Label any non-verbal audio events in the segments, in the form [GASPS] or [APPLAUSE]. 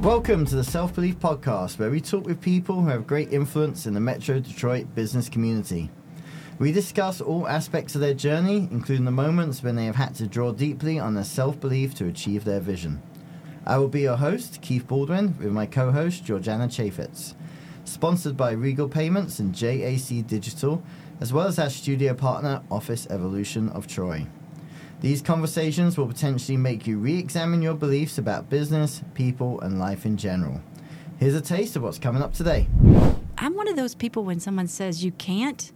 Welcome to the Self Belief Podcast, where we talk with people who have great influence in the Metro Detroit business community. We discuss all aspects of their journey, including the moments when they have had to draw deeply on their self belief to achieve their vision. I will be your host, Keith Baldwin, with my co host, Georgiana Chaffetz. Sponsored by Regal Payments and JAC Digital, as well as our studio partner, Office Evolution of Troy. These conversations will potentially make you re examine your beliefs about business, people, and life in general. Here's a taste of what's coming up today. I'm one of those people when someone says you can't,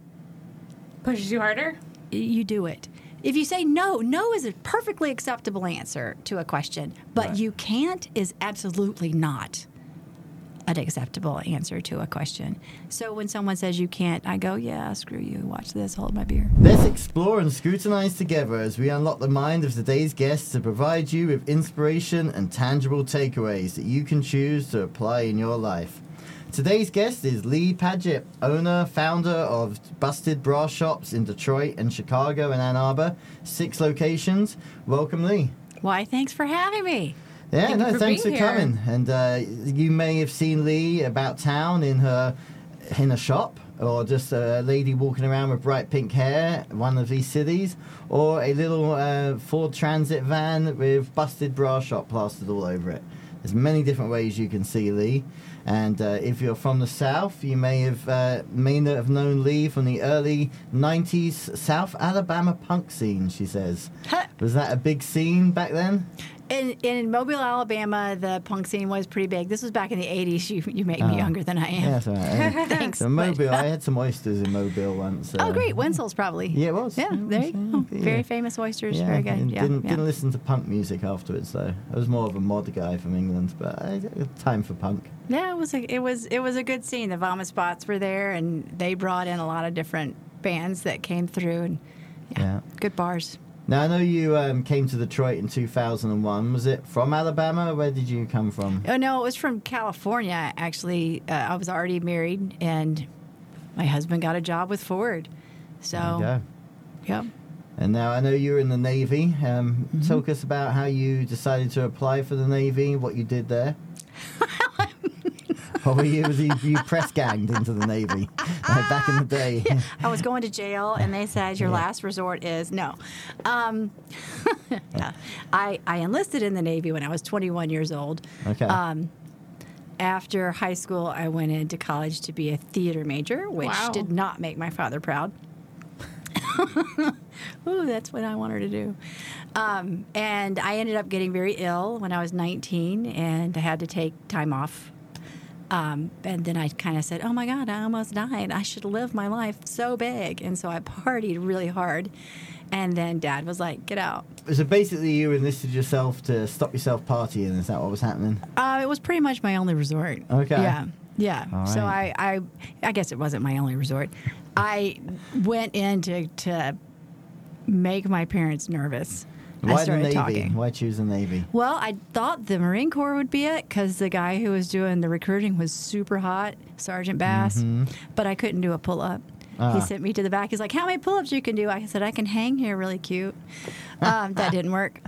Pushes you harder? you do it. If you say no, no is a perfectly acceptable answer to a question, but Right. you can't is absolutely not an acceptable answer to a question. So when someone says you can't, I go, yeah, screw you. Watch this. Hold my beer. Let's explore and scrutinize together as we unlock the mind of today's guests to provide you with inspiration and tangible takeaways that you can choose to apply in your life. Today's guest is Lee Padgett, owner, founder of Busted Bra Shops in Detroit and Chicago and Ann Arbor, six locations. Welcome, Lee. Why, thanks for having me. Yeah, Thank no, for thanks for here. coming. And uh, you may have seen Lee about town in her in a shop, or just a lady walking around with bright pink hair, one of these cities, or a little uh, Ford Transit van with busted bra shop plastered all over it. There's many different ways you can see Lee. And uh, if you're from the south, you may have uh, may not have known Lee from the early '90s South Alabama punk scene. She says, was that a big scene back then? In, in Mobile, Alabama, the punk scene was pretty big. This was back in the 80s. [LAUGHS] You, you make me Oh. younger than I am. Yeah, that's all right. [LAUGHS] Thanks. So Mobile, I [LAUGHS] had some oysters in Mobile once. Oh, uh, great. Wintzell's probably. Yeah, it was. Yeah, It there was, you go. yeah, Very famous oysters. Yeah, Very good. Yeah, didn't yeah. didn't listen to punk music afterwards though. I was more of a mod guy from England, but I had time for punk. Yeah, it was a it was it was a good scene. The Vomit Spots were there, and they brought in a lot of different bands that came through, and yeah, Yeah. good bars. Now I know you um, came to Detroit in 2001. Was it from Alabama? Where did you come from? Oh no, it was from California. Actually, uh, I was already married, and my husband got a job with Ford. So, There you go. yep. And now I know you're in the Navy. Um, Mm-hmm. Talk us about how you decided to apply for the Navy, what you did there. [LAUGHS] [LAUGHS] or were you, was you, you press ganged into the Navy [LAUGHS] like back in the day? [LAUGHS] I was going to jail, and they said your Yeah. last resort is no. Um, yeah. I I enlisted in the Navy when I was 21 years old. Okay. Um, after high school, I went into college to be a theater major, which Wow. did not make my father proud. Ooh, that's what I want her to do. Um, and I ended up getting very ill when I was 19, and I had to take time off. Um, and then I kind of said, "Oh my God, I almost died. I should live my life so big." And so I partied really hard. And then Dad was like, "Get out." So basically, you enlisted yourself to stop yourself partying. Is that what was happening? Uh, it was pretty much my only resort. Okay. Yeah. Yeah. All So. I, I, I guess it wasn't my only resort. I went in to, to make my parents nervous. I Why the Navy? talking. Why choose the Navy? Well, I thought the Marine Corps would be it because the guy who was doing the recruiting was super hot, Sergeant Bass. But I couldn't do a pull up. Ah. He sent me to the back. He's like, "How many pull ups you can do?" I said, "I can hang here, really cute." Um, that didn't work.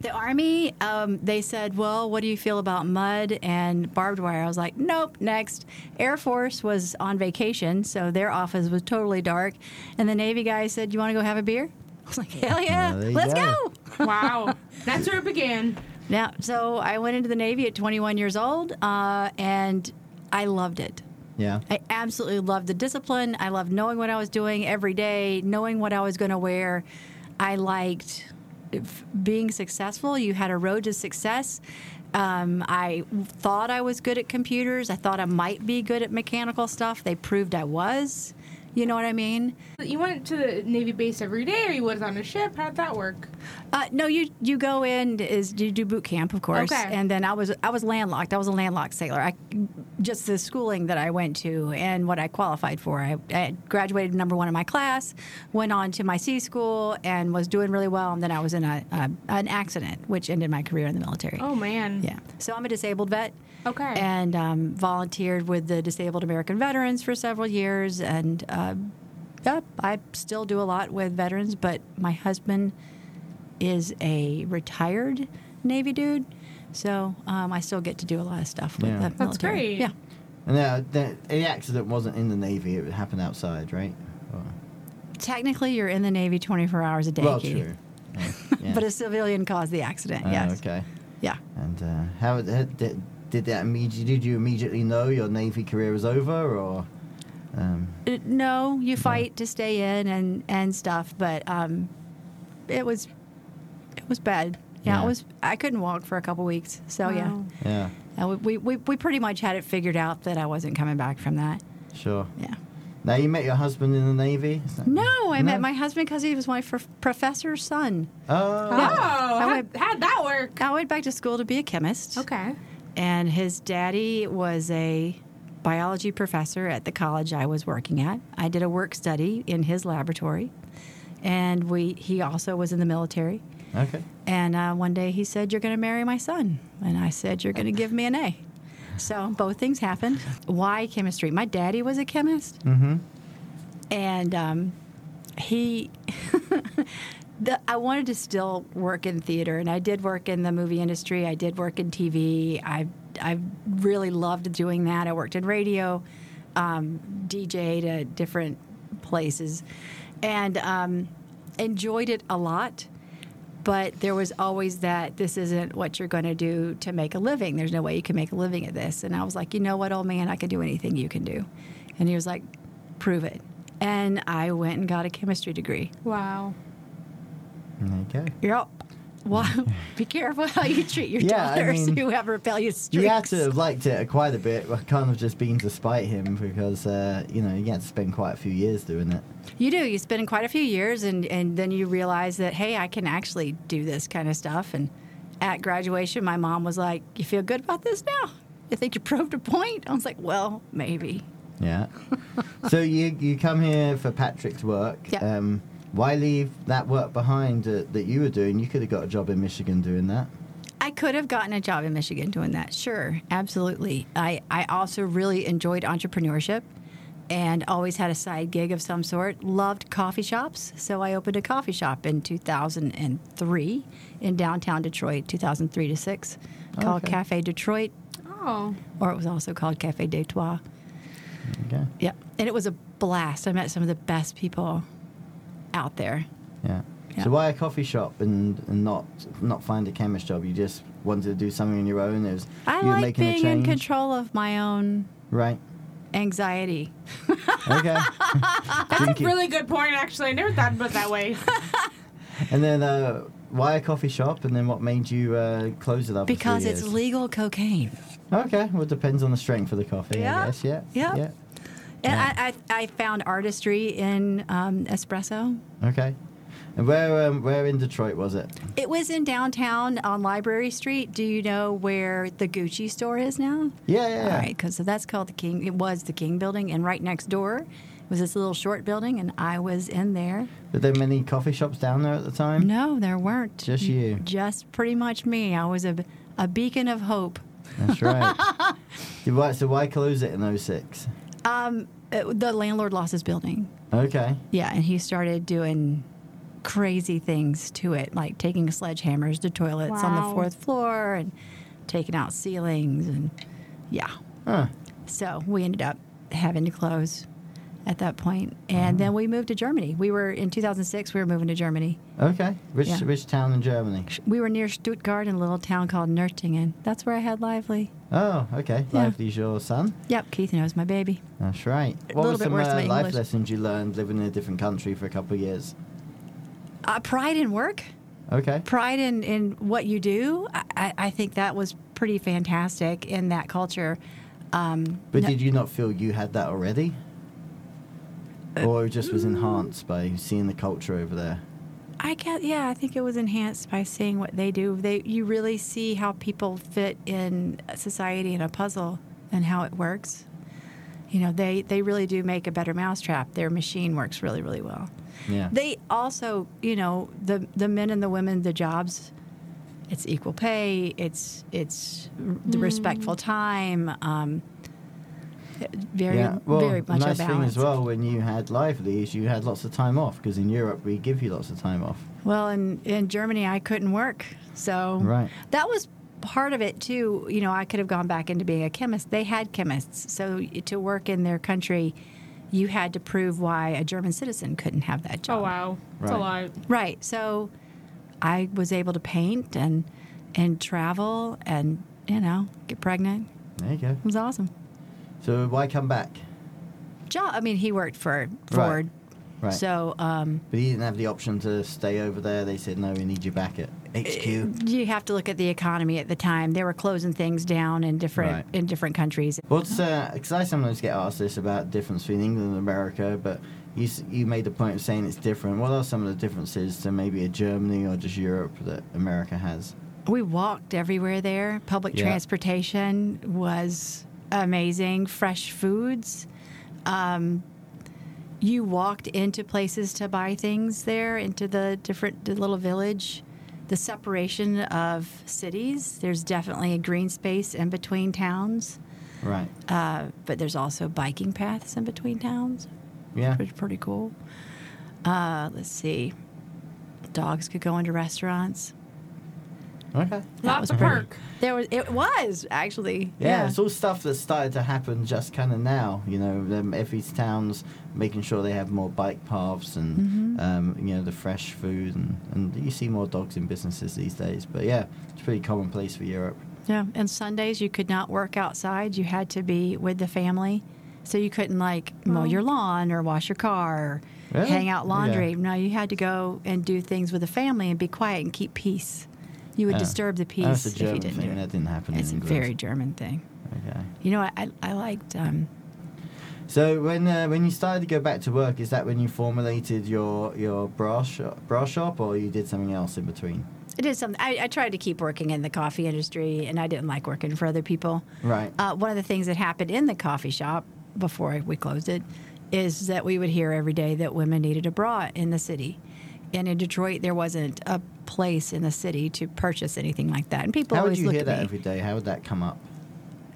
The Army, um, they said, Well, what do you feel about mud and barbed wire? I was like, Nope, next. Air Force was on vacation, so their office was totally dark. And the Navy guy said, You want to go have a beer? I was like, Hell yeah, there you let's go. go. [LAUGHS] Wow. That's where it began. Yeah, so I went into the Navy at 21 years old, uh, and I loved it. Yeah. I absolutely loved the discipline. I loved knowing what I was doing every day, knowing what I was going to wear. I liked being successful. You had a road to success. Um, I thought I was good at computers. I thought I might be good at mechanical stuff. They proved I was. You know what I mean? You went to the Navy base every day, or you was on a ship? How'd that work? Uh, no, you you go in is you do boot camp, of course, Okay. and then I was I was landlocked. I was a landlocked sailor. I just the schooling that I went to and what I qualified for. I, I graduated number one in my class, went on to my sea school, and was doing really well. And then I was in a, a an accident, which ended my career in the military. Oh man. Yeah, so I'm a disabled vet. Okay. And um, volunteered with the Disabled American Veterans for several years, and uh, yeah, I still do a lot with veterans. But my husband is a retired Navy dude, So um, I still get to do a lot of stuff with Yeah. the That's military. great. Yeah. And uh, the, the accident wasn't in the Navy, it happened outside, right? Or- Technically, you're in the Navy 24 hours a day, well, Keith. true. Yeah, [LAUGHS] yeah. But a civilian caused the accident. Oh, yes. okay. Yeah. And uh, how did, did, did that immediately? Did you immediately know your Navy career was over, or? Um, Uh, no, you fight to stay in and and stuff, but um, it was it was bad. Yeah, Yeah. it was. I couldn't walk for a couple weeks. So Wow. yeah, yeah, And we, we we pretty much had it figured out that I wasn't coming back from that. sure. Yeah. Now you met your husband in the Navy. Is that- No, I No? met my husband because he was my f- professor's son. Oh, Oh, I how, went- how'd that work? I went back to school to be a chemist. Okay. And his daddy was a biology professor at the college I was working at. I did a work study in his laboratory, and we he also was in the military. okay. And uh, one day he said, "You're going to marry my son," and I said, "You're going to give me an A." So both things happened. Why chemistry? My daddy was a chemist, Mm-hmm. and um, he. [LAUGHS] the, I wanted to still work in theater, and I did work in the movie industry. I did work in TV. I I really loved doing that. I worked in radio, um, DJ'd at different places, and um, enjoyed it a lot. But there was always that this isn't what you're going to do to make a living. There's no way you can make a living at this. And I was like, you know what, old man, I can do anything you can do. And he was like, prove it. And I went and got a chemistry degree. Wow. There you go. Yep. Well, [LAUGHS] be careful how you treat your Yeah, I daughters mean, who have rebellious streaks. You had to have liked it quite a bit, but kind of just being to spite him because uh, you know you had to spend quite a few years doing it. You do. You spend quite a few years, and, and then you realize that, hey, I can actually do this kind of stuff. And at graduation, my mom was like, You feel good about this now? You think you [LAUGHS] proved a point? I was like, Well, maybe. Yeah. [LAUGHS] so you you come here for Patrick's work. Yeah. Um, why leave that work behind uh, that you were doing? You could have got a job in Michigan doing that. I could have gotten a job in Michigan doing that. Sure, absolutely. I, I also really enjoyed entrepreneurship and always had a side gig of some sort. Loved coffee shops, so I opened a coffee shop in 2003 in downtown Detroit, 2003 to 6, called Okay. Cafe Detroit, Oh. or it was also called Cafe Des Trois. Okay. Yeah, and it was a blast. I met some of the best people out there. Yeah. Yeah. So why a coffee shop and, and not not find a chemist job? You just wanted to do something on your own. It was I you were like making a being in change? control of my own Right. anxiety. Okay. [LAUGHS] That's Drink a it. really good point, actually. I never thought about it that way. [LAUGHS] and then uh, why a coffee shop? And then what made you uh, close it up? Because for three it's years? legal cocaine. Okay. Well, it depends on the strength of the coffee. Yeah. I guess. Yeah. Yeah. Yeah. And Yeah. I, I, I found artistry in um, espresso. Okay. And where um, where in Detroit was it? It was in downtown on Library Street. Do you know where the Gucci store is now? Yeah. Yeah. yeah. All right, because so that's called the King. It was the King Building, and right next door was this little short building, and I was in there. Were there many coffee shops down there at the time? No, there weren't. Just you. Just pretty much me. I was a, a beacon of hope. That's right. So why close it in 06? Um, the landlord lost his building. Okay. Yeah, and he started doing crazy things to it, like taking sledgehammers to toilets on the fourth floor and taking out ceilings and yeah. Huh. So we ended up having to close at that point, and then we moved to Germany. We were in 2006. We were moving to Germany. Okay. Which Yeah. which town in Germany? We were near Stuttgart in a little town called Nürtingen. That's where I had Lively. Oh, okay. Yeah. Lively's your son. Yep, Keith knows my baby. That's right. What little were bit some worse uh, life English. lessons you learned living in a different country for a couple of years? Uh, pride in work. Okay. pride in, in what you do, I- I, I think that was pretty fantastic in that culture. Um, But no- did you not feel you had that already? Or it just was enhanced by seeing the culture over there? I get, yeah, I think it was enhanced by seeing what they do. They, you really see how people fit in society in a puzzle and how it works. You know, they, they really do make a better mousetrap. Their machine works really, really well. Yeah. They also, you know, the the men and the women, the jobs, it's equal pay. It's it's r- the respectful time. Um, very yeah. Well, very much nice a thing as well when you had Lively is you had lots of time off because in Europe we give you lots of time off. Well, in in Germany, I couldn't work, so Right. that was part of it too, you know, I could have gone back into being a chemist. They had chemists, so to work in their country, you had to prove why a German citizen couldn't have that job. Oh wow, it's a Right. lot. Right. So I was able to paint and and travel and you know get pregnant. There you go. It was awesome. So why come back? Job. I mean, he worked for Ford, Right. so um, but he didn't have the option to stay over there. They said, no, we need you back at HQ. you have to look at the economy at the time. They were closing things down in different Right. in different countries. What's, because I sometimes get asked this about the difference between England and America, but you, you made the point of saying it's different. What are some of the differences to maybe a Germany or just Europe that America has? We walked everywhere there. Public Yeah. transportation was amazing. Fresh foods. Um, you walked into places to buy things there, into the different the little village. The separation of cities. There's definitely a green space in between towns, Right. uh, but there's also biking paths in between towns. Yeah. Which is pretty cool. Uh, let's see. Dogs could go into restaurants. Okay. That Lots was of pretty- perk. There was it was actually Yeah, it's all stuff that started to happen just kind of now. You know, them every towns making sure they have more bike paths and Mm-hmm. um, you know the fresh food and, and you see more dogs in businesses these days. But yeah, it's pretty commonplace for Europe. Yeah, and Sundays you could not work outside. You had to be with the family, so you couldn't like mow Oh. your lawn or wash your car or Really? hang out laundry. Okay. No, you had to go and do things with the family and be quiet and keep peace. You would Yeah. disturb the peace That's a if you didn't thing. do it. That didn't happen It's a very German thing. Okay. You know, I I, I liked. Um, So when uh, when you started to go back to work, is that when you formulated your your bra shop, bra shop, or you did something else in between? it is something. I, I tried to keep working in the coffee industry, and I didn't like working for other people. Right. Uh, one of the things that happened in the coffee shop before we closed it is that we would hear every day that women needed a bra in the city. And in Detroit, there wasn't a place in the city to purchase anything like that. And people How would always you look hear at that me. every day? How would that come up?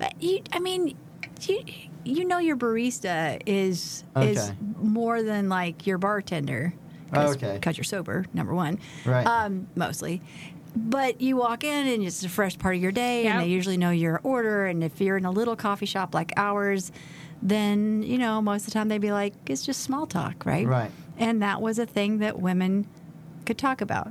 Uh, You, I mean, you, you know your barista is is more than like your bartender. Oh, okay. Because you're sober, number one. Right. Um, mostly. But you walk in and it's a fresh part of your day, and they usually know your order. And if you're in a little coffee shop like ours, then you know most of the time they'd be like, "It's just small talk, right?" Right. And that was a thing that women could talk about.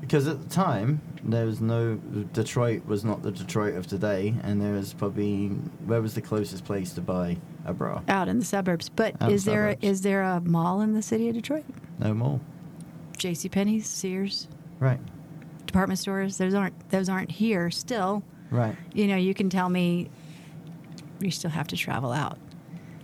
Because at the time there was no Detroit was not the Detroit of today, and there was probably where was the closest place to buy a bra? out in the suburbs. But Out is there suburbs. is there a mall in the city of Detroit? No mall. J.C. Penney's, Sears, Right. department stores. Those aren't those aren't here still. Right. You know, you can tell me you still have to travel out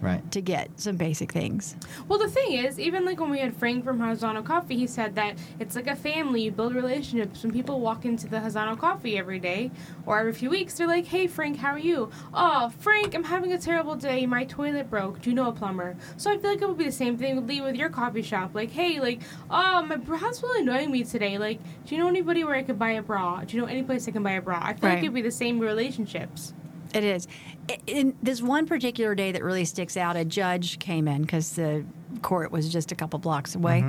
Right. to get some basic things. Well, the thing is, even like when we had Frank from Hazano Coffee, he said that it's like a family. You build relationships. When people walk into the Hazano Coffee every day or every few weeks, they're like, "Hey, Frank, how are you? Oh, Frank, I'm having a terrible day. My toilet broke. Do you know a plumber?" So I feel like it would be the same thing with Lee with your coffee shop. Like, "Hey, like, oh, my bra's really annoying me today. Like, do you know anybody where I could buy a bra? Do you know any place I can buy a bra?" I feel Right. like it'd be the same relationships. It is. I- In this one particular day that really sticks out, a judge came in because the court was just a couple blocks away.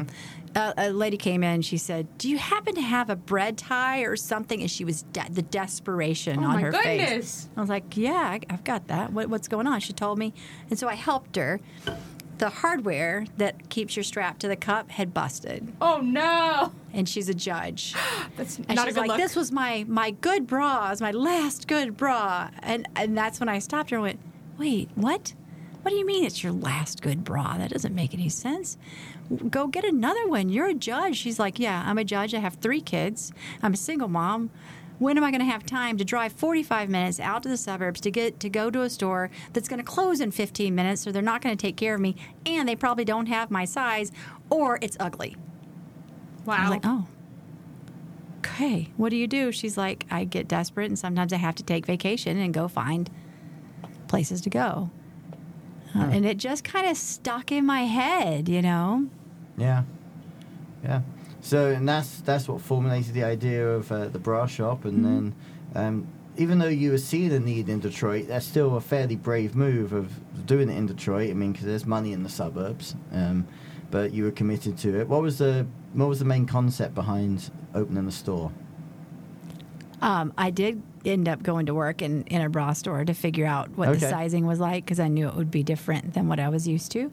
Uh, a lady came in. She said, "Do you happen to have a bread tie or something?" And she was de- the desperation Oh on my her goodness. face. I was like, "Yeah, I, I've got that. What, what's going on?" She told me, and so I helped her. The hardware that keeps your strap to the cup had busted, Oh no, and she's a judge. [GASPS] that's And not a she's good like, look. "This was my my good bra. It was my last good bra." And and that's when I stopped her and went, "Wait, what? What do you mean it's your last good bra? That doesn't make any sense. Go get another one. You're a judge." She's like, "Yeah, I'm a judge. I have three kids. I'm a single mom." When am I going to have time to drive 45 minutes out to the suburbs to get to go to a store that's going to close in 15 minutes, so they're not going to take care of me, and they probably don't have my size, or it's ugly. I wow. was like, oh. Okay, what do you do? She's like, I get desperate and sometimes I have to take vacation and go find places to go. Uh, and it just kind of stuck in my head, you know? Yeah. Yeah. So and that's that's what formulated the idea of uh, the bra shop, and then um, even though you were seeing a need in Detroit, that's still a fairly brave move of doing it in Detroit. I mean, because there's money in the suburbs, um, but you were committed to it. What was the what was the main concept behind opening the store? Um, I did end up going to work in, in a bra store to figure out what the sizing was like because I knew it would be different than what I was used to.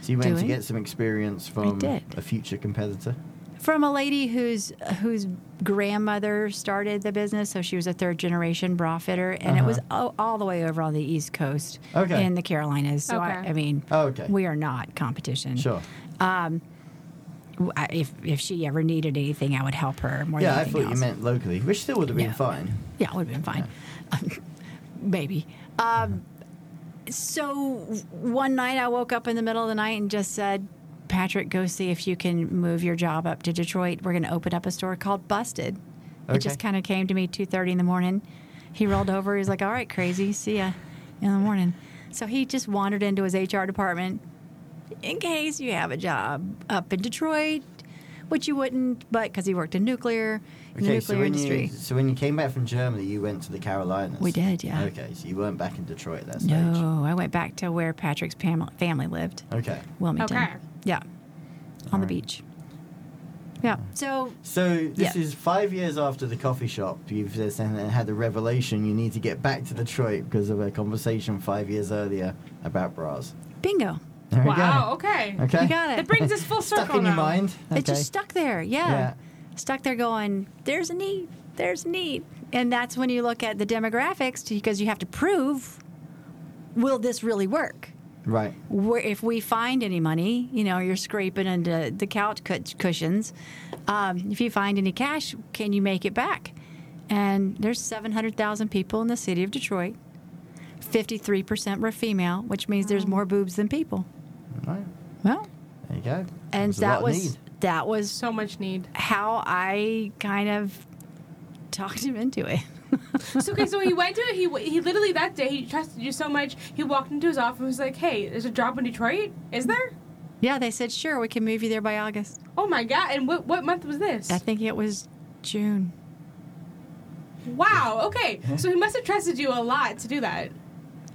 So you went to get some experience from a future competitor. From a lady whose whose grandmother started the business, so she was a third generation bra fitter, and it was all, all the way over on the East Coast Uh-huh. Okay. in the Carolinas. So I, Okay. I mean, Oh, okay. we are not competition. Sure. W- I- If if she ever needed anything, I would help her more Yeah, than I anything thought you meant locally, which still would have been Yeah. fine. Yeah, it would have been fine. [LAUGHS] Maybe. Um, so one night I woke up in the middle of the night and just said, Patrick, go see if you can move your job up to Detroit. We're going to open up a store called Busted. It just kind of came to me 2.30 in the morning. He rolled over. He was like, all right, crazy. See ya in the morning. So he just wandered into his HR department in case you have a job up in Detroit, which you wouldn't, but because he worked in nuclear, in the Okay, so nuclear when industry. you so when you came back from Germany, you went to the Carolinas. We did, yeah. Okay, so you weren't back in Detroit at that stage. No, I went back to where Patrick's pam- family lived, Okay. Wilmington. Okay. Yeah, on the Alright. beach. Yeah. So So this Yeah. is five years after the coffee shop. You've had the revelation you need to get back to Detroit because of a conversation five years earlier about bras. bingo. There Wow. go. Okay. Okay. You got That it. brings us full circle Stuck in your now. mind. It Okay. just stuck there. Yeah. Yeah. Stuck there going, there's a need. There's a need. And that's when you look at the demographics because you have to prove will this really work? Right. where if we find any money, you know, you're scraping into the couch cushions. Um, if you find any cash, can you make it back? And there's 700,000 people in the city of Detroit. 53% were female, which means there's more boobs than people. Right. Well, There you go. and There's a that was need. that was So much need. how I kind of talked him into it. [LAUGHS] So, okay, so he went to he he literally that day he trusted you so much. He walked into his office and was like, "Hey, there's a job in Detroit. Is there? yeah, they said sure, we can move you there by August. Oh my god! And what what month was this? I think it was June. Wow. Okay, uh-huh. so he must have trusted you a lot to do that.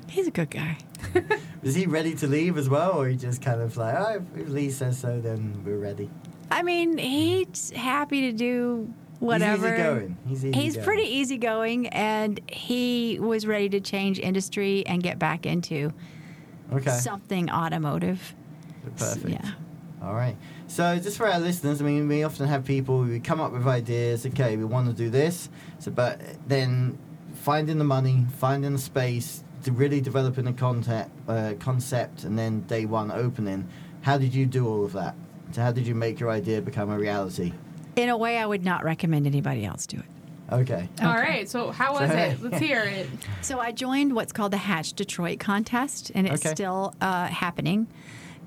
He's a good guy. [LAUGHS] Was he ready to leave as well, or he just kind of like, oh, if Lee says so, then we're ready? I mean, he's happy to do whatever. He's easygoing. He's easy. He's pretty easygoing, and he was ready to change industry and get back into Okay. something automotive. Perfect. Yeah. All right. So, just for our listeners, I mean, we often have people who come up with ideas. Okay, we want to do this. So, but then finding the money, finding the space, to really developing a concept, uh, concept, and then day one opening. How did you do all of that? So, how did you make your idea become a reality? In a way, I would not recommend anybody else do it. Okay. All right. So how was it? Let's hear it. [LAUGHS] So I joined what's called the Hatch Detroit contest, and it's Okay. still uh, happening.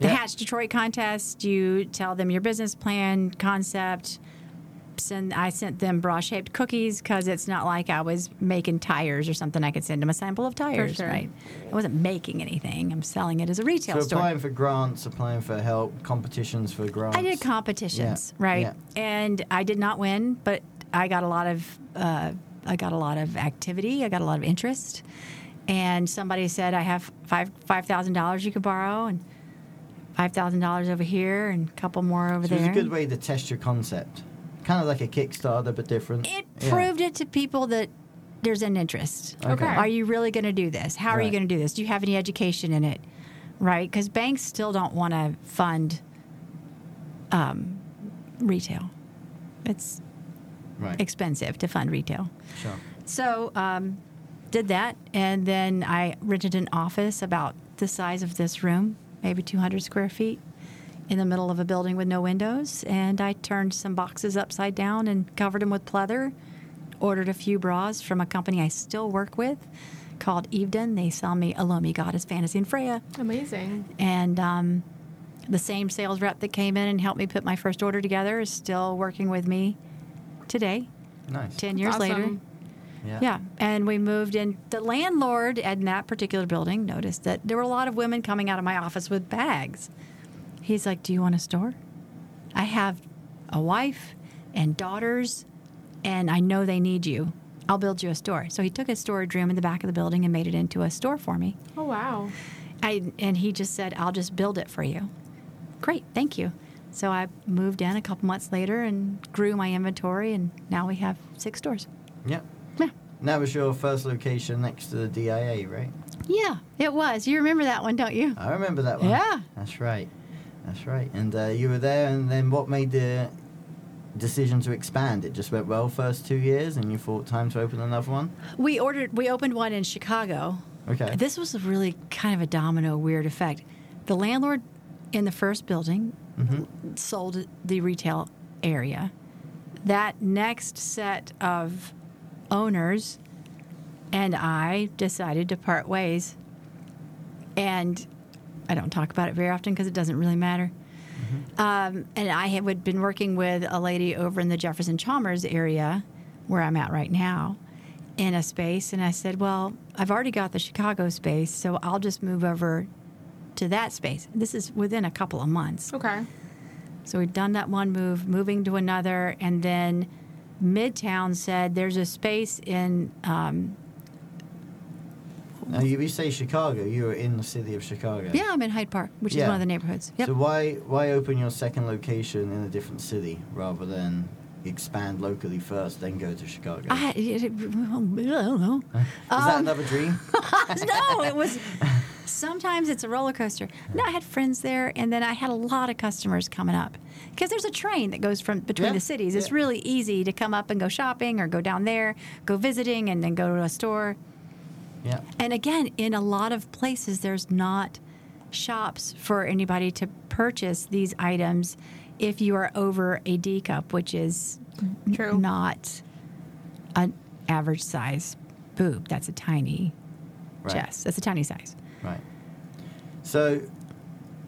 The Yeah. Hatch Detroit contest, you tell them your business plan, concept. Send, I sent them bra shaped cookies because it's not like I was making tires or something. I could send them a sample of tires, sure. right? I wasn't making anything. I'm selling it as a retail So, store. applying for grants, applying for help, competitions for grants. I did competitions, Yeah, right? yeah. And I did not win, but I got a lot of uh, I got a lot of activity. I got a lot of interest. And somebody said I have five five thousand dollars you could borrow, and five thousand dollars over here, and a couple more over So it was there. a good way to test your concept. Kind of like a Kickstarter, but different. It Yeah. proved it to people that there's an interest. Okay. Are you really going to do this? How are you going to do this? Do you have any education in it? Right? Because banks still don't want to fund um, retail. It's Right. expensive to fund retail. Sure. So, um, did that, and then I rented an office about the size of this room, maybe 200 square feet, in the middle of a building with no windows. And I turned some boxes upside down and covered them with pleather. Ordered a few bras from a company I still work with called Eveden. They sell me Elomi Goddess Fantasie and Freya. Amazing. And um, the same sales rep that came in and helped me put my first order together is still working with me today, Nice. 10 years Awesome. later. Yeah, yeah. and we moved in. The landlord in that particular building noticed that there were a lot of women coming out of my office with bags. He's like, Do you want a store? I have a wife and daughters, and I know they need you. I'll build you a store. So he took a storage room in the back of the building and made it into a store for me. Oh wow. I, and he just said, I'll just build it for you. Great, thank you. So I moved in a couple months later and grew my inventory, and now we have six stores. Yep. Yeah. And That was your first location next to the DIA, right? Yeah, it was. You remember that one, don't you? I remember that one. Yeah. That's right. That's right. And uh, you were there, and then what made the decision to expand? It just went well first two years, and you thought time to open another one. We ordered. We opened one in Chicago. Okay. This was a really kind of a domino weird effect. The landlord in the first building Mm-hmm. sold the retail area. That next set of owners and I decided to part ways. And I don't talk about it very often because it doesn't really matter. Um, and I had been working with a lady over in the Jefferson Chalmers area where I'm at right now in a space. And I said, Well, I've already got the Chicago space, so I'll just move over to that space. This is within a couple of months. Okay. So we've done that one move, moving to another, and then Midtown said there's a space in. Um, Now, you, you say Chicago. You were in the city of Chicago. yeah, I'm in Hyde Park, which is Yeah. one of the neighborhoods. Yep. So why why open your second location in a different city rather than expand locally first, then go to Chicago? I, I don't know. [LAUGHS] Is that um, another dream? [LAUGHS] no, it was. Sometimes it's a roller coaster. No, I had friends there, and then I had a lot of customers coming up because there's a train that goes from between Yeah, the cities. It's yeah. really easy to come up and go shopping, or go down there, go visiting, and then go to a store. Yeah. And again, in a lot of places, there's not shops for anybody to purchase these items if you are over a D cup, which is n- not an average size boob. That's a tiny Right. chest. That's a tiny size. Right. So,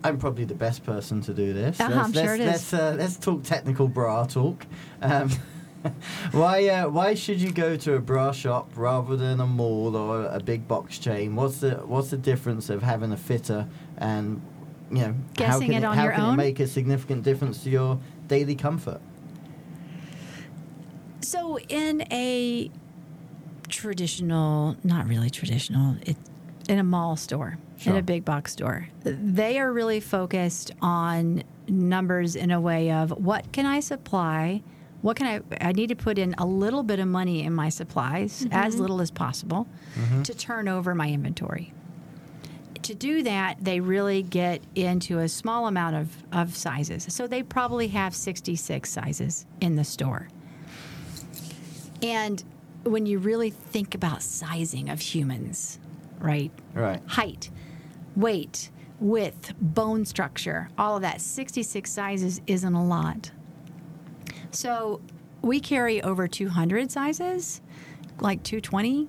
I'm probably the best person to do this. Uh-huh, let's, I'm sure let's, it is. Let's, uh, let's talk technical bra talk. Um, [LAUGHS] why uh, why should you go to a bra shop rather than a mall or a big box chain? What's the what's the difference of having a fitter and you know how can it on how your can own? it make a significant difference to your daily comfort? So, in a traditional, not really traditional, it, in a mall store, in a big box store, they are really focused on numbers in a way of what can I supply? What can I? I need to put in a little bit of money in my supplies, as mm-hmm. little as possible, mm-hmm. to turn over my inventory. To do that, they really get into a small amount of, of sizes. So they probably have 66 sizes in the store. And when you really think about sizing of humans, right? Right. Height, weight, width, bone structure, all of that, 66 sizes isn't a lot. So we carry over 200 sizes, like 220.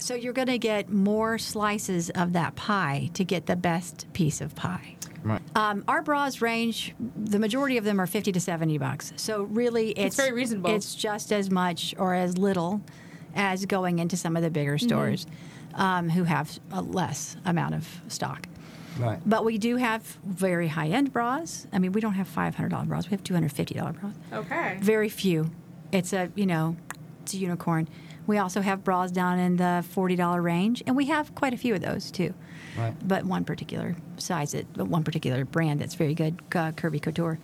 So you're going to get more slices of that pie to get the best piece of pie. Right. Um, our bras range, the majority of them are 50 to 70 bucks. So really, it's, very reasonable. It's just as much or as little as going into some of the bigger stores um, who have a less amount of stock. Right. But we do have very high end bras. I mean, we don't have $500 bras, we have $250 bras. Okay. Very few. It's a, you know, it's a unicorn. We also have bras down in the $40 range, and we have quite a few of those too. Right. But one particular size, it, but one particular brand that's very good, uh, Curvy Couture.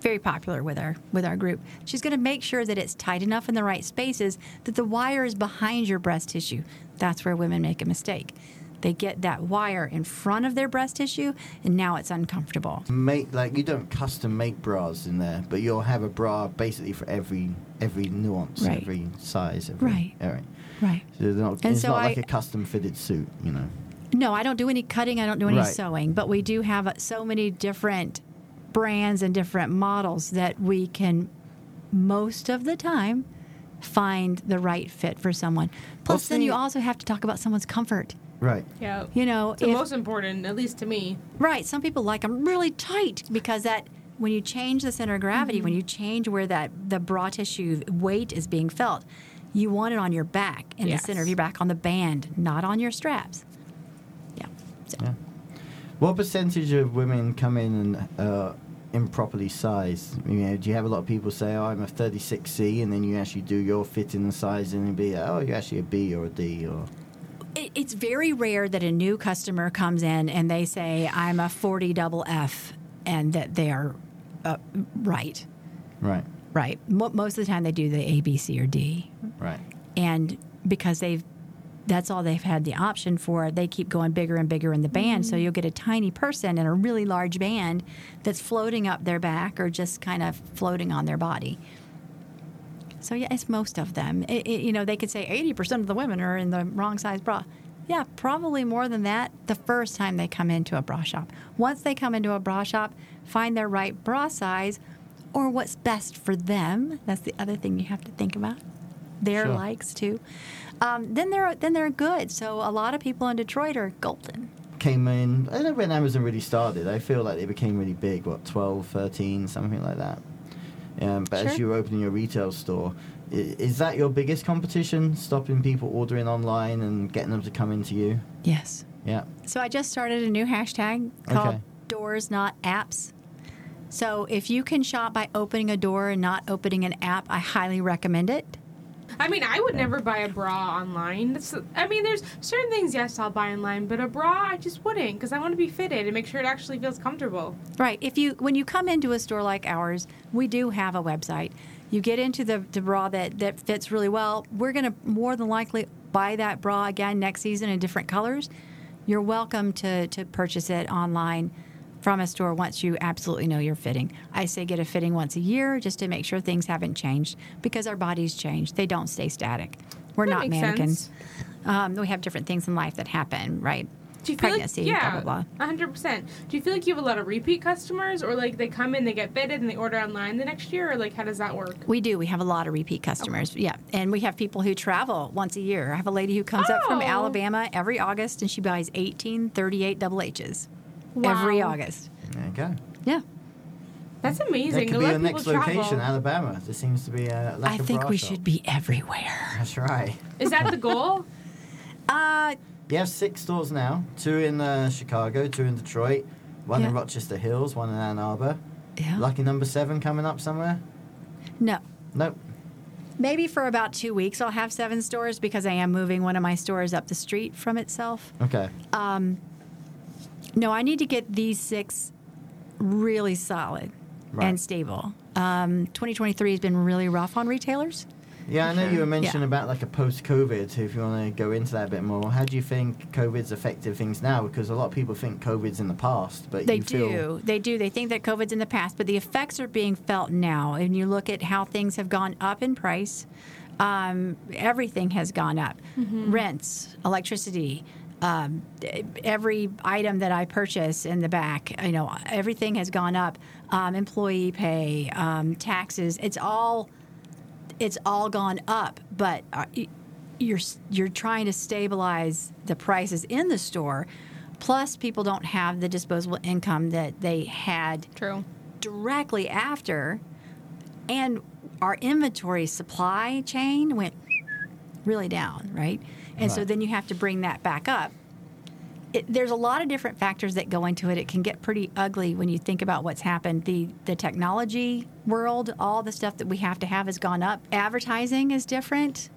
Very popular with our with our group. She's going to make sure that it's tight enough in the right spaces that the wire is behind your breast tissue. That's where women make a mistake. They get that wire in front of their breast tissue, and now it's uncomfortable. Make like you don't custom make bras in there, but you'll have a bra basically for every every nuance, Right. every size, every, Right. All right. Right. So not, it's so not like a custom fitted suit, you know. No, I don't do any cutting. I don't do any Right. sewing, but we do have so many different brands and different models that we can, most of the time, find the right fit for someone. Plus, What's then you also have to talk about someone's comfort. Right. Yeah. You know, It's the if- most important, at least to me. right? Some people like them really tight because that when you change the center of gravity, when you change where that the bra tissue weight is being felt, you want it on your back in Yes. the center of your back on the band, not on your straps. Yeah. So. Yeah. What percentage of women come in and uh, improperly sized? You know, do you have a lot of people say, "Oh, I'm a 36C," and then you actually do your fitting and sizing and be, "Oh, you're actually a B or a D," or It- It's very rare that a new customer comes in and they say, I'm a 40 double F, and that they are uh, right. right. Right. Mo- most of the time they do the A, B, C, or D. Right. and because they've that's all they've had the option for they keep going bigger and bigger in the band so you'll get a tiny person in a really large band that's floating up their back or just kind of floating on their body so yeah it's most of them it, it- you know they could say 80% of the women are in the wrong size bra yeah probably more than that the first time they come into a bra shop once they come into a bra shop find their right bra size or what's best for them that's the other thing you have to think about their Sure. likes too. Um, then they're then they're good. So a lot of people in Detroit are golden. Came in, I don't know when Amazon really started. I feel like they became really big, what, 12, 13, something like that. Um, but as you're opening your retail store, i- is that your biggest competition? Stopping people ordering online and getting them to come into you? Yes. Yeah. So I just started a new hashtag called Okay. Doors Not Apps. So if you can shop by opening a door and not opening an app, I highly recommend it. I mean, I would never buy a bra online. That's, I mean, there's certain things, yes, I'll buy online, but a bra, I just wouldn't because I want to be fitted and make sure it actually feels comfortable. Right. If you when you come into a store like ours, we do have a website. You get into the, the bra that, that fits really well. We're going to more than likely buy that bra again next season in different colors. You're welcome to, to purchase it online from a store once you absolutely know your fitting. I say get a fitting once a year just to make sure things haven't changed because our bodies change. They don't stay static. We're That not mannequins. Um, we have different things in life that happen, right? Do you feel Pregnancy, like, yeah, blah, blah, blah. 100%. Do you feel like you have a lot of repeat customers or like they come in, they get fitted and they order online the next year or like how does that work? We do. We have a lot of repeat customers. Yeah. And we have people who travel once a year. I have a lady who comes up from Oh. Alabama every August and she buys 18 38 double H's every August. There you go. Yeah. That's That amazing. could A be lot your of next people location, travel. Alabama. There seems to be a lack I of think bra we shop. should be everywhere. That's right. Is that the [LAUGHS] goal? Uh, You have six stores now. Two in uh, Chicago, two in Detroit, one in Yeah. Rochester Hills, one in Ann Arbor. yeah. Lucky number seven coming up somewhere? No. Nope. Maybe for about two weeks I'll have seven stores because I am moving one of my stores up the street from itself. Okay. No, I need to get these six really solid Right. and stable. Um, 2023 has been really rough on retailers. Yeah, I know you were mentioning Yeah. about like a post-COVID. If you want to go into that a bit more, how do you think COVID's affected things now? Because a lot of people think COVID's in the past, but They you feel do. They do. They think that COVID's in the past, but the effects are being felt now. And you look at how things have gone up in price. Um, everything has gone up. Rents, electricity, um, every item that I purchase in the back, you know, everything has gone up. Um, employee pay, um, taxes. It's all it's all gone up, but uh, you're you're trying to stabilize the prices in the store. Plus, people don't have the disposable income that they had True. directly after, and our inventory supply chain went really down, right? And so then you have to bring that back up. It, there's a lot of different factors that go into it. It can get pretty ugly when you think about what's happened. The the technology world, all the stuff that we have to have has gone up. Advertising is different.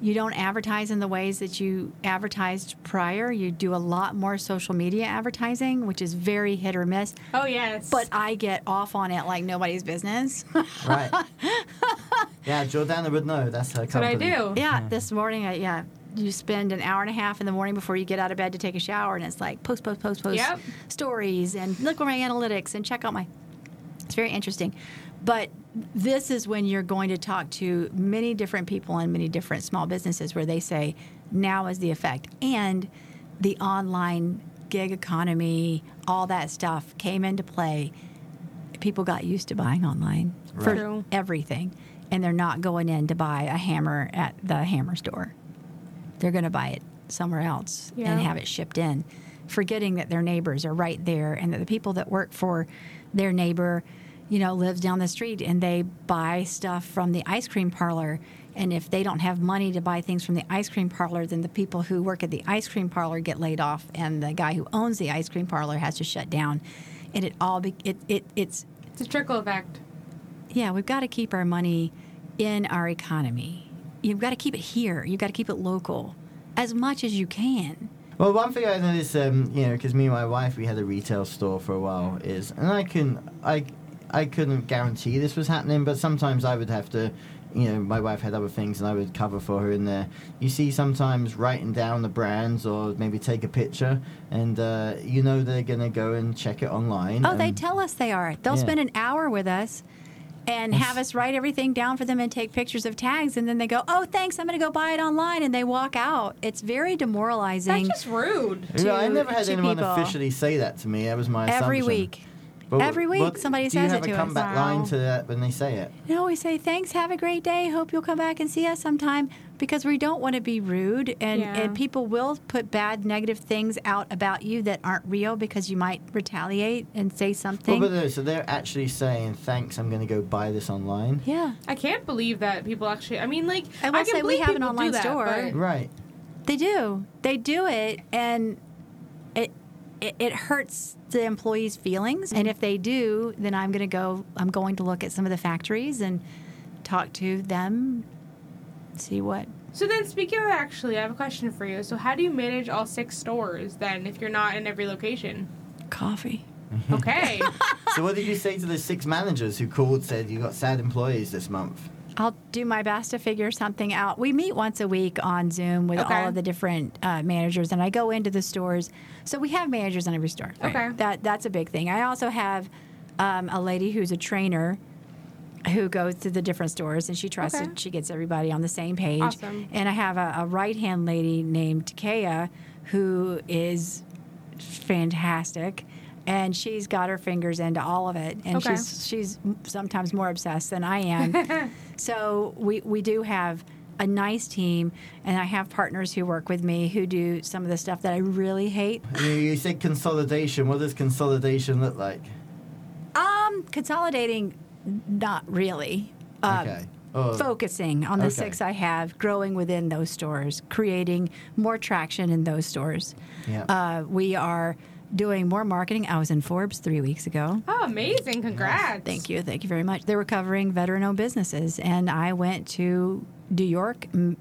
You don't advertise in the ways that you advertised prior. You do a lot more social media advertising, which is very hit or miss. Oh, yes. But I get off on it like nobody's business. right. [LAUGHS] yeah, Jordana would know. That's her That's what I company. do. yeah, this morning, I, yeah, you spend an hour and a half in the morning before you get out of bed to take a shower, and it's like post, post, post, post Yep. stories, and look at my analytics, and check out my. It's very interesting, but this is when you're going to talk to many different people and many different small businesses where they say, now is the effect, and the online gig economy, all that stuff came into play. People got used to buying online for Right. True. everything, and they're not going in to buy a hammer at the hammer store. They're going to buy it somewhere else and have it shipped in, forgetting that their neighbors are right there and that the people that work for their neighbor, you know, lives down the street and they buy stuff from the ice cream parlor. And if they don't have money to buy things from the ice cream parlor, then the people who work at the ice cream parlor get laid off, and the guy who owns the ice cream parlor has to shut down. And it all be, it, it it's It's a trickle effect. yeah, we've got to keep our money in our economy. You've got to keep it here. You've got to keep it local as much as you can. Well, one thing I noticed, um, you know, because me and my wife, we had a retail store for a while, is, and I can, I, I couldn't guarantee this was happening, but sometimes I would have to. You know, my wife had other things, and I would cover for her in there. You see, sometimes writing down the brands, or maybe take a picture, and uh, you know they're gonna go and check it online. Oh, they tell us they are. They'll Yeah. spend an hour with us and have us write everything down for them and take pictures of tags, and then they go, "Oh, thanks, I'm going to go buy it online," and they walk out. It's very demoralizing. That's just rude. You know, I to- never had anyone people. officially say that to me. That was my Every assumption. week. But Every week what- somebody do you says have it a to us. comeback Wow. line to that when they say it? No, we say thanks, have a great day. Hope you'll come back and see us sometime because we don't want to be rude and, Yeah. and people will put bad negative things out about you that aren't real because you might retaliate and say Well, something. but no, so they're actually saying thanks. I'm going to go buy this online. yeah, I can't believe that people actually. I mean, like I will I can say we believe have an people do online that, store. but- Right. they do. They do it and it it, it hurts the employees' feelings. And if they do, then I'm going to go I'm going to look at some of the factories and talk to them see what So then, speaking of actually, I have a question for you. So, how do you manage all six stores then if you're not in every location? coffee. Okay. [LAUGHS] so what did you say to the six managers who called said you got sad employees this month? I'll do my best to figure something out. We meet once a week on Zoom with Okay. all of the different uh, managers, and I go into the stores. So we have managers in every store. Okay. that that's a big thing. I also have um, a lady who's a trainer who goes to the different stores, and she trusts Okay. it. She gets everybody on the same page. Awesome. And I have a, a right hand lady named Kea who is fantastic. And she's got her fingers into all of it, and Okay. she's she's sometimes more obsessed than I am. [LAUGHS] So we, we do have a nice team, and I have partners who work with me who do some of the stuff that I really hate. You, you said consolidation. What does consolidation look like? Um, consolidating, not really. Um, okay. Oh, Focusing on the Okay. six I have, growing within those stores, creating more traction in those stores. Yeah. Uh, we are doing more marketing. I was in Forbes three weeks ago. oh, amazing! Congrats. Thank you. Thank you very much. They were covering veteran owned businesses. And I went to New York, m-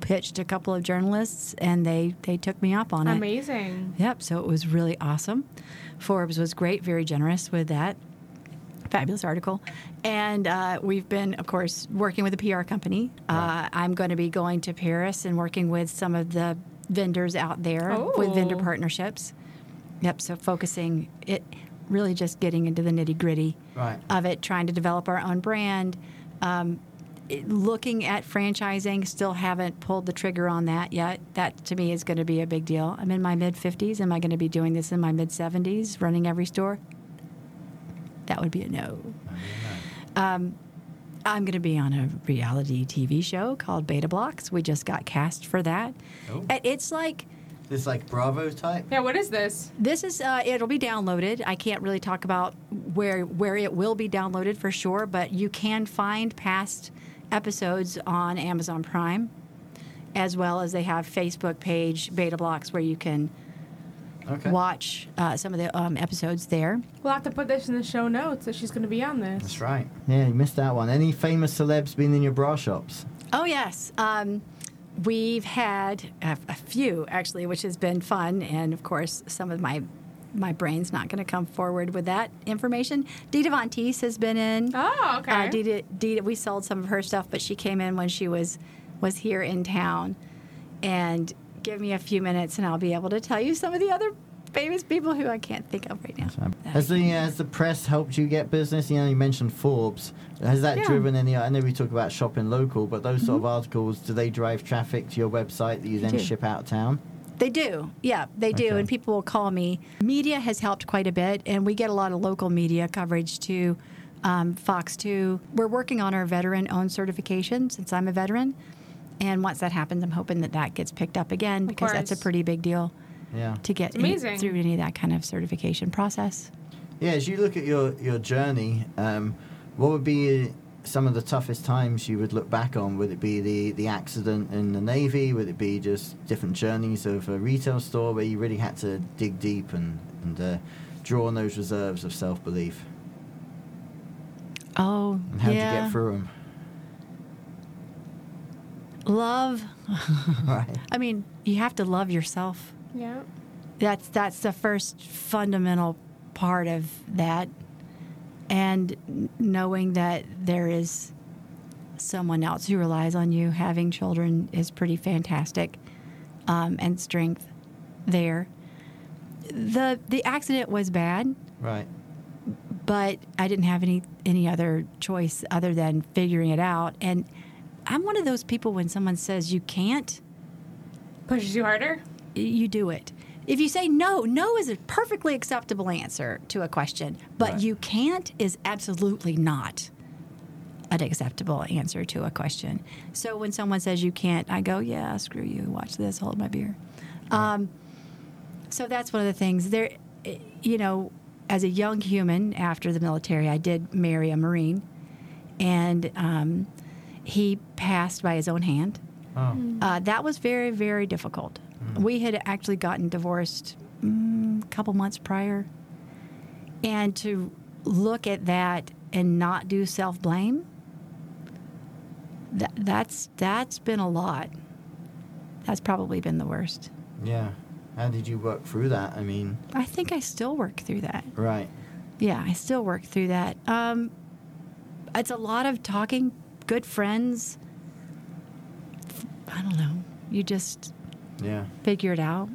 pitched a couple of journalists, and they, they took me up on it. Amazing. Yep. So it was really awesome. Forbes was great, very generous with that. Fabulous article. And uh, we've been, of course, working with a PR company. Uh, I'm going to be going to Paris and working with some of the vendors out there with vendor Oh. partnerships. Yep. So focusing it, really just getting into the nitty gritty Right. of it, trying to develop our own brand. Um, it- looking at franchising, still haven't pulled the trigger on that yet. That to me is going to be a big deal. I'm in my mid 50s. Am I going to be doing this in my mid 70s, running every store? That would be a no. Um, I'm going to be on a reality TV show called Beta Blocks. We just got cast for that. Oh. It's like This like Bravo type. Yeah. What is this? this is uh, it'll be downloaded. I can't really talk about where where it will be downloaded for sure, but you can find past episodes on Amazon Prime, as well as they have Facebook page Beta Blocks where you can Okay. watch uh, some of the um, episodes there. We'll have to put this in the show notes that she's going to be on this. That's right. Yeah, you missed that one. Any famous celebs been in your bra shops? Oh yes, um, we've had a, a few actually, which has been fun, and of course, some of my my brain's not going to come forward with that information. Dita Von Teese has been in. Oh, okay. Uh, Dita, Dita, we sold some of her stuff, but she came in when she was was here in town. And give me a few minutes, and I'll be able to tell you some of the other famous people who I can't think of right now. Has the uh, has the press helped you get business? You know, you mentioned Forbes. Has that Yeah. driven any? I know we talk about shopping local, but those sort of articles, do they drive traffic to your website that you then do. ship out of town? They do. Yeah, they do. Okay. And people will call me. Media has helped quite a bit, and we get a lot of local media coverage too. Um, Fox 2. We're working on our veteran owned certification since I'm a veteran. And once that happens, I'm hoping that that gets picked up again because that's a pretty big deal Yeah. to get It's amazing. any- through any of that kind of certification process. Yeah, as you look at your your journey, um, what would be some of the toughest times you would look back on? Would it be the, the accident in the Navy? Would it be just different journeys of a retail store where you really had to dig deep and, and uh, draw on those reserves of self belief? Oh, And how would yeah. you get through them? Love. [LAUGHS] right. I mean, you have to love yourself. Yeah. That's that's the first fundamental part of that. and knowing that there is someone else who relies on you having children is pretty fantastic um, and strength there the the accident was bad Right. but I didn't have any any other choice other than figuring it out. And I'm one of those people when someone says you can't, Pushes you harder. You do it. If you say no, no is a perfectly acceptable answer to a question, but Right. you can't is absolutely not an acceptable answer to a question. So when someone says you can't, I go, yeah, screw you. Watch this. Hold my beer. Um, so that's one of the things there. eh, You know, as a young human after the military, I did marry a Marine, and um, he passed by his own hand. Oh. Uh, that was very, very difficult. We had actually gotten divorced mm, a couple months prior. And to look at that and not do self blame, that, that's, that's been a lot. That's probably been the worst. Yeah. How did you work through that? I mean, I think I still work through that. right. Yeah, I still work through that. Um, it's a lot of talking, good friends. I don't know. You just Yeah. figure it out.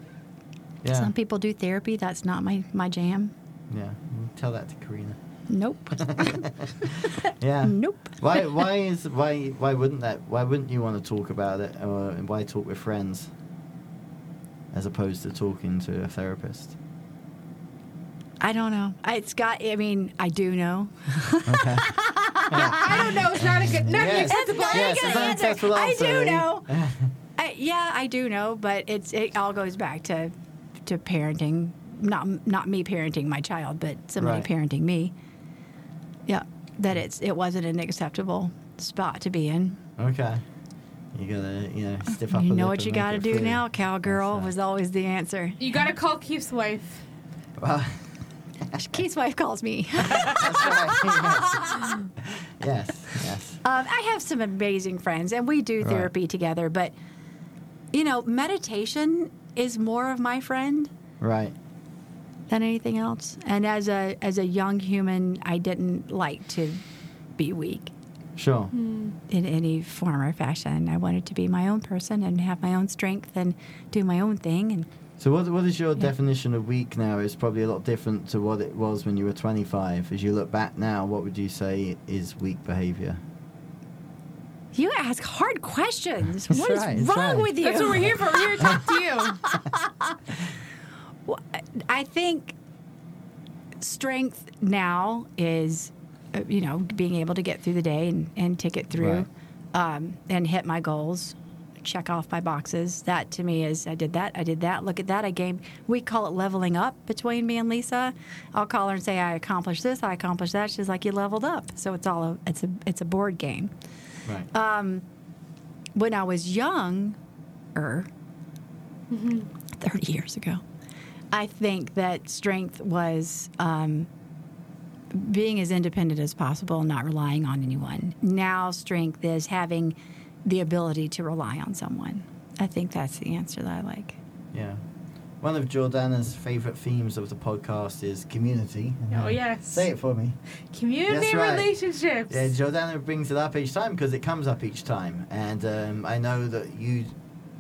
Yeah. Some people do therapy. That's not my, my jam. Yeah. Tell that to Karina. Nope. [LAUGHS] [LAUGHS] Yeah. nope. why? [LAUGHS] Why is why? Why wouldn't that? Why wouldn't you want to talk about it, or why talk with friends, as opposed to talking to a therapist? I don't know. It's got, I mean, I do know. Okay. I don't know. It's not a good. Not Yes. acceptable. Yes, answer. I do eh? know. I, yeah, I do know, but it's it all goes back to to parenting. Not not me parenting my child, but somebody Right. parenting me. Yeah, that it's it wasn't an acceptable spot to be in. okay. You gotta, you know, stiff up. you a know what you got to do through. now, cowgirl That's, was always the answer. You gotta call Keith's wife. Well, [LAUGHS] Keith's wife calls me. [LAUGHS] Yes. [LAUGHS] yes. Yes. Um, I have some amazing friends, and we do Right. therapy together. But you know, meditation is more of my friend Right. than anything else. And as a as a young human, I didn't like to be weak Sure. Hmm. in any form or fashion. I wanted to be my own person and have my own strength and do my own thing. And So what what is your Yeah. definition of weak now? Is probably a lot different to what it was when you were 25. As you look back now, what would you say is weak behavior? You ask hard questions. That's What is right, wrong right. with you? That's what we're here for. We're here to talk to you. [LAUGHS] Well, I think strength now is, uh, you know, being able to get through the day and, and tick it through um, and hit my goals, check off my boxes. That to me is, I did that, I did that, look at that. I game, we call it leveling up between me and Lisa. I'll call her and say, I accomplished this, I accomplished that. She's like, you leveled up. So it's all, a, it's a, it's a board game. Right. Um, when I was young, er, 30 years ago, I think that strength was um, being as independent as possible, not relying on anyone. Now, strength is having the ability to rely on someone. I think that's the answer that I like. yeah. One of Jordana's favorite themes of the podcast is community. Oh yes. Say it for me. Community That's right. relationships. Yeah, Jordana brings it up each time because it comes up each time, and um, I know that you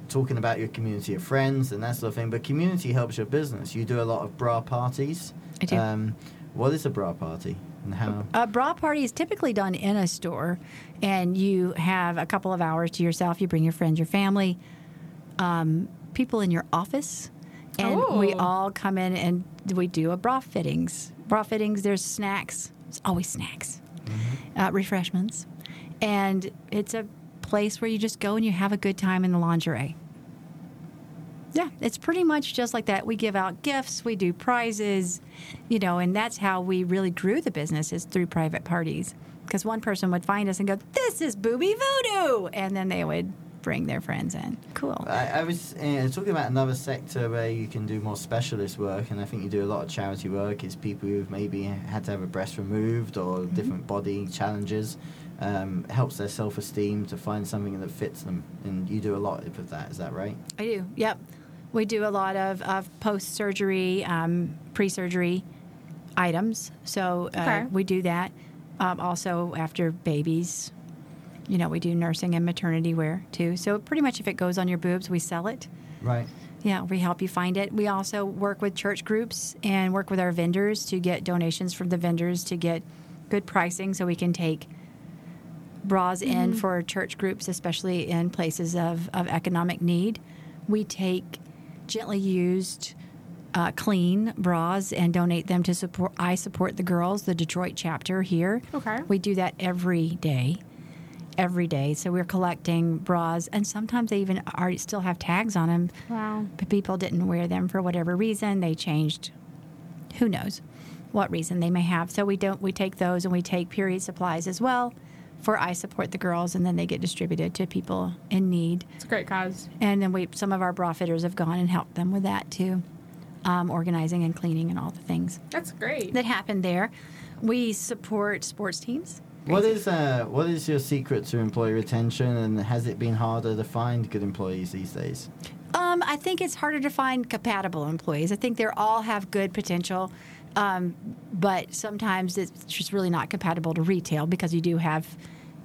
talking about your community of friends and that sort of thing. But community helps your business. You do a lot of bra parties. I do. Um, what is a bra party and how? A bra party is typically done in a store, and you have a couple of hours to yourself. You bring your friends, your family, um, people in your office, and we Oh. all come in and we do a bra fittings. Bra fittings. There's snacks. There's always snacks, uh, refreshments, and it's a place where you just go and you have a good time in the lingerie. Yeah, it's pretty much just like that. We give out gifts, we do prizes, you know, and that's how we really grew the business is through private parties. Because one person would find us and go, "This is booby voodoo," and then they would bring their friends in. Cool. I, I was uh, talking about another sector where you can do more specialist work, and I think you do a lot of charity work. It's people who've maybe had to have a breast removed or Mm-hmm. different body challenges. Um, helps their self esteem to find something that fits them, and you do a lot of that. Is that right? I do. Yep. We do a lot of, of post surgery, um, pre surgery items. So uh, Okay. we do that. Um, also, after babies, you know, we do nursing and maternity wear too. So pretty much, if it goes on your boobs, we sell it. Right. Yeah, we help you find it. We also work with church groups and work with our vendors to get donations from the vendors to get good pricing so we can take bras in for church groups, especially in places of, of economic need. We take gently used, uh, clean bras and donate them to support I Support the Girls, the Detroit chapter here. Okay. We do that every day every day. So we're collecting bras, and sometimes they even are still have tags on them. Wow. But people didn't wear them for whatever reason. They changed. Who knows what reason they may have? So we don't. We take those, and we take period supplies as well. For I support the girls, and then they get distributed to people in need. It's a great cause. And then we, some of our bra fitters have gone and helped them with that too, um, organizing and cleaning and all the things That's great. that happened there. We support sports teams. What is uh what is your secret to employee retention and has it been harder to find good employees these days? Um, I think it's harder to find compatible employees. I think they all have good potential, um, but sometimes it's just really not compatible to retail because you do have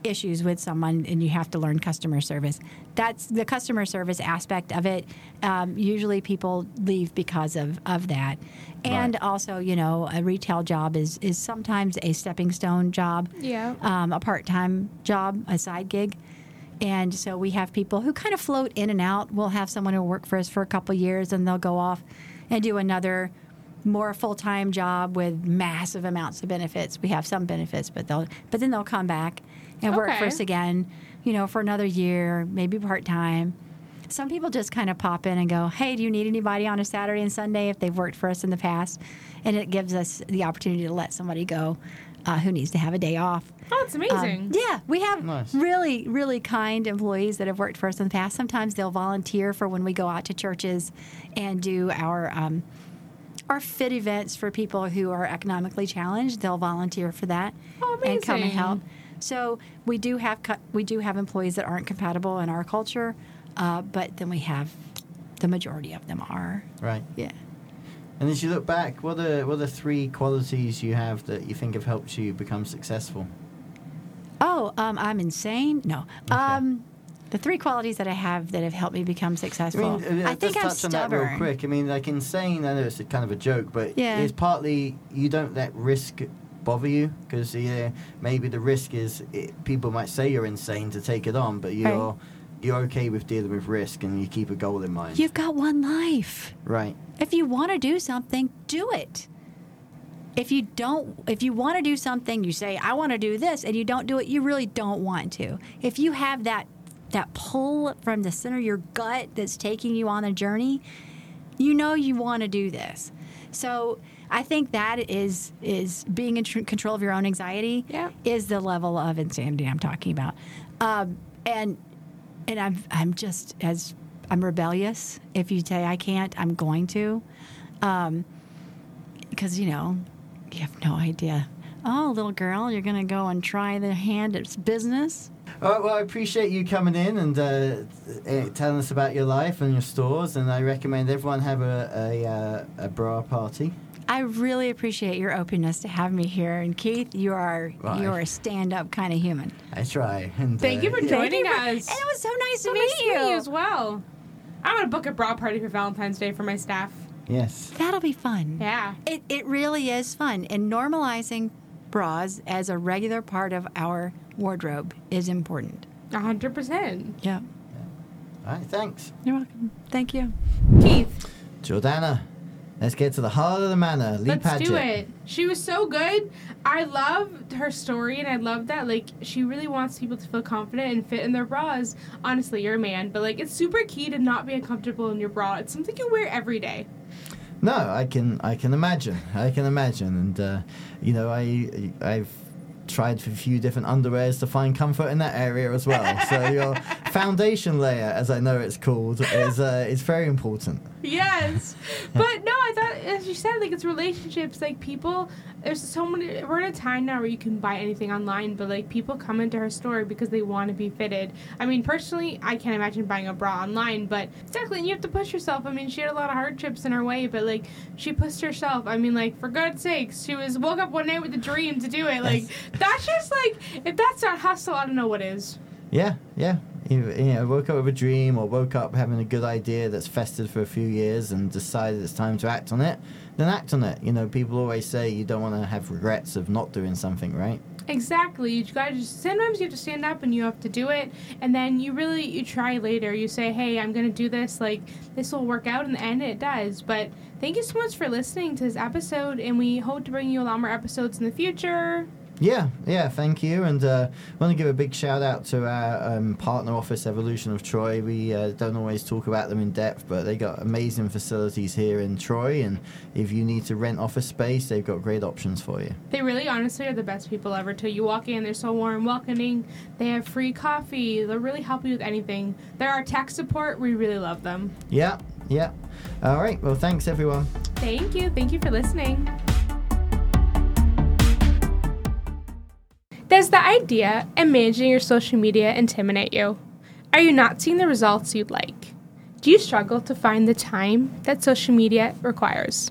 issues with someone and you have to learn customer service. That's the customer service aspect of it. Um, usually people leave because of, of that. And Right. also, you know, a retail job is, is sometimes a stepping stone job Yeah. um, a part time job, a side gig. And so we have people who kind of float in and out. We'll have someone who work for us for a couple years and they'll go off and do another more full time job with massive amounts of benefits. We have some benefits, but they'll but then they'll come back and work for us again, you know, for another year, maybe part time. Some people just kind of pop in and go, "Hey, do you need anybody on a Saturday and Sunday?" If they've worked for us in the past, and it gives us the opportunity to let somebody go uh, who needs to have a day off. Oh, it's Um, amazing. yeah, we have Nice. really, really kind employees that have worked for us in the past. Sometimes they'll volunteer for when we go out to churches and do our um, our fit events for people who are economically challenged. They'll volunteer for that Oh, and come and help. So we do have we do have employees that aren't compatible in our culture, uh, but then we have the majority of them are. Right. Yeah. And as you look back, what are what are three qualities you have that you think have helped you become successful? Oh, um, I'm insane. No. Um, the three qualities that I have that have helped me become I successful. mean, uh, I think just I'm touch on that real quick. I mean, like insane. I know it's a kind of a joke, but Yeah. it's partly you don't let risk bother you because yeah, maybe the risk is it, people might say you're insane to take it on, but you're you're okay with dealing with risk and you keep a goal in mind. You've got one life. right. If you want to do something, do it. If you don't, if you want to do something, you say, I want to do this, and you don't do it, you really don't want to. If you have that that pull from the center of your gut that's taking you on a journey, you know you want to do this. So I think that is is being in tr- control of your own anxiety Yeah. is the level of insanity I'm talking about. Um, and and I'm I'm just as I'm rebellious. If you say I can't, I'm going to, because you know you have no idea. Oh, little girl, you're gonna go and try the hand at business. All right, well, I appreciate you coming in and uh, uh, telling us about your life and your stores, and I recommend everyone have a a, uh, a bra party. I really appreciate your openness to have me here, and Keith, you are Right. you are a stand up kind of human. I try. And, Thank you uh, for joining you for- us. And it was so nice so to nice meet to you. meet you as well. I'm gonna book a bra party for Valentine's Day for my staff. Yes. That'll be fun. Yeah. It, it really is fun. And normalizing bras as a regular part of our wardrobe is important. A hundred percent. Yeah. All right, thanks. You're welcome. Thank you. Keith, Jordana, let's get to the heart of the matter. Lee let's Padgett. do it. She was so good. I loved her story, and I love that like she really wants people to feel confident and fit in their bras. Honestly, you're a man, but like it's super key to not be uncomfortable in your bra. It's something you wear every day. No, I can I can imagine. I can imagine, and uh, you know, I I've tried a few different underwears to find comfort in that area as well. so [LAUGHS] your foundation layer, as I know it's called, is uh, is very important. Yes, [LAUGHS] but no, as you said, like it's relationships. Like people, there's so many. We're in a time now where you can buy anything online, but like people come into her store because they want to be fitted. I mean, personally, I can't imagine buying a bra online, but exactly, and you have to push yourself. I mean, she had a lot of hardships in her way, but like she pushed herself. I mean, like for God's sakes, she was woke up one night with a dream to do it. Like that's just like if that's not hustle, I don't know what is. Yeah, yeah. You, know, woke up with a dream or woke up having a good idea that's festered for a few years and decided it's time to act on it, then act on it. You know, people always say you don't want to have regrets of not doing something, right? Exactly. You gotta just sometimes you have to stand up and you have to do it, and then you really you try later. You say, "Hey, I'm gonna do this. Like this will work out." In the end, it does. But thank you so much for listening to this episode, and we hope to bring you a lot more episodes in the future. Yeah, yeah, thank you. And uh, I want to give a big shout out to our um, partner office, Evolution of Troy. We uh, don't always talk about them in depth, but they got amazing facilities here in Troy. And if you need to rent office space, they've got great options for you. They really, honestly, are the best people ever. Too. You walk in, they're so warm, welcoming. They have free coffee. They'll really help you with anything. They're our tech support. We really love them. Yeah, yeah. All right. Well, thanks, everyone. Thank you. Thank you for listening. Does the idea and managing your social media intimidate you? Are you not seeing the results you'd like? Do you struggle to find the time that social media requires?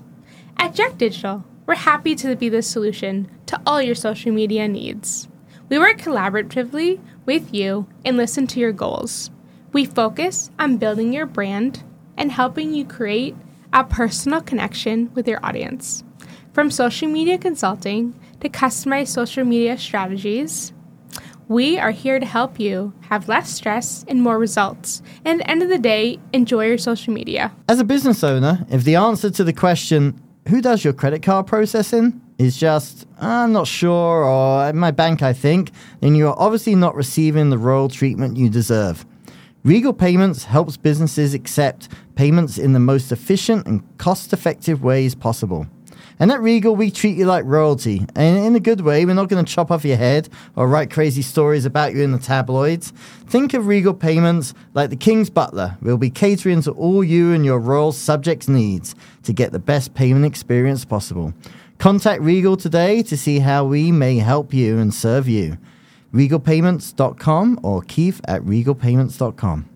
At Jack Digital, we're happy to be the solution to all your social media needs. We work collaboratively with you and listen to your goals. We focus on building your brand and helping you create a personal connection with your audience. From social media consulting to customize social media strategies. We are here to help you have less stress and more results. And at the end of the day, enjoy your social media. As a business owner, if the answer to the question, who does your credit card processing, is just, I'm not sure, or my bank, I think, then you are obviously not receiving the royal treatment you deserve. Regal Payments helps businesses accept payments in the most efficient and cost effective ways possible. And at Regal, we treat you like royalty. And in a good way, we're not going to chop off your head or write crazy stories about you in the tabloids. Think of Regal Payments like the King's Butler. We'll be catering to all you and your royal subjects' needs to get the best payment experience possible. Contact Regal today to see how we may help you and serve you. RegalPayments.com or Keith at RegalPayments.com.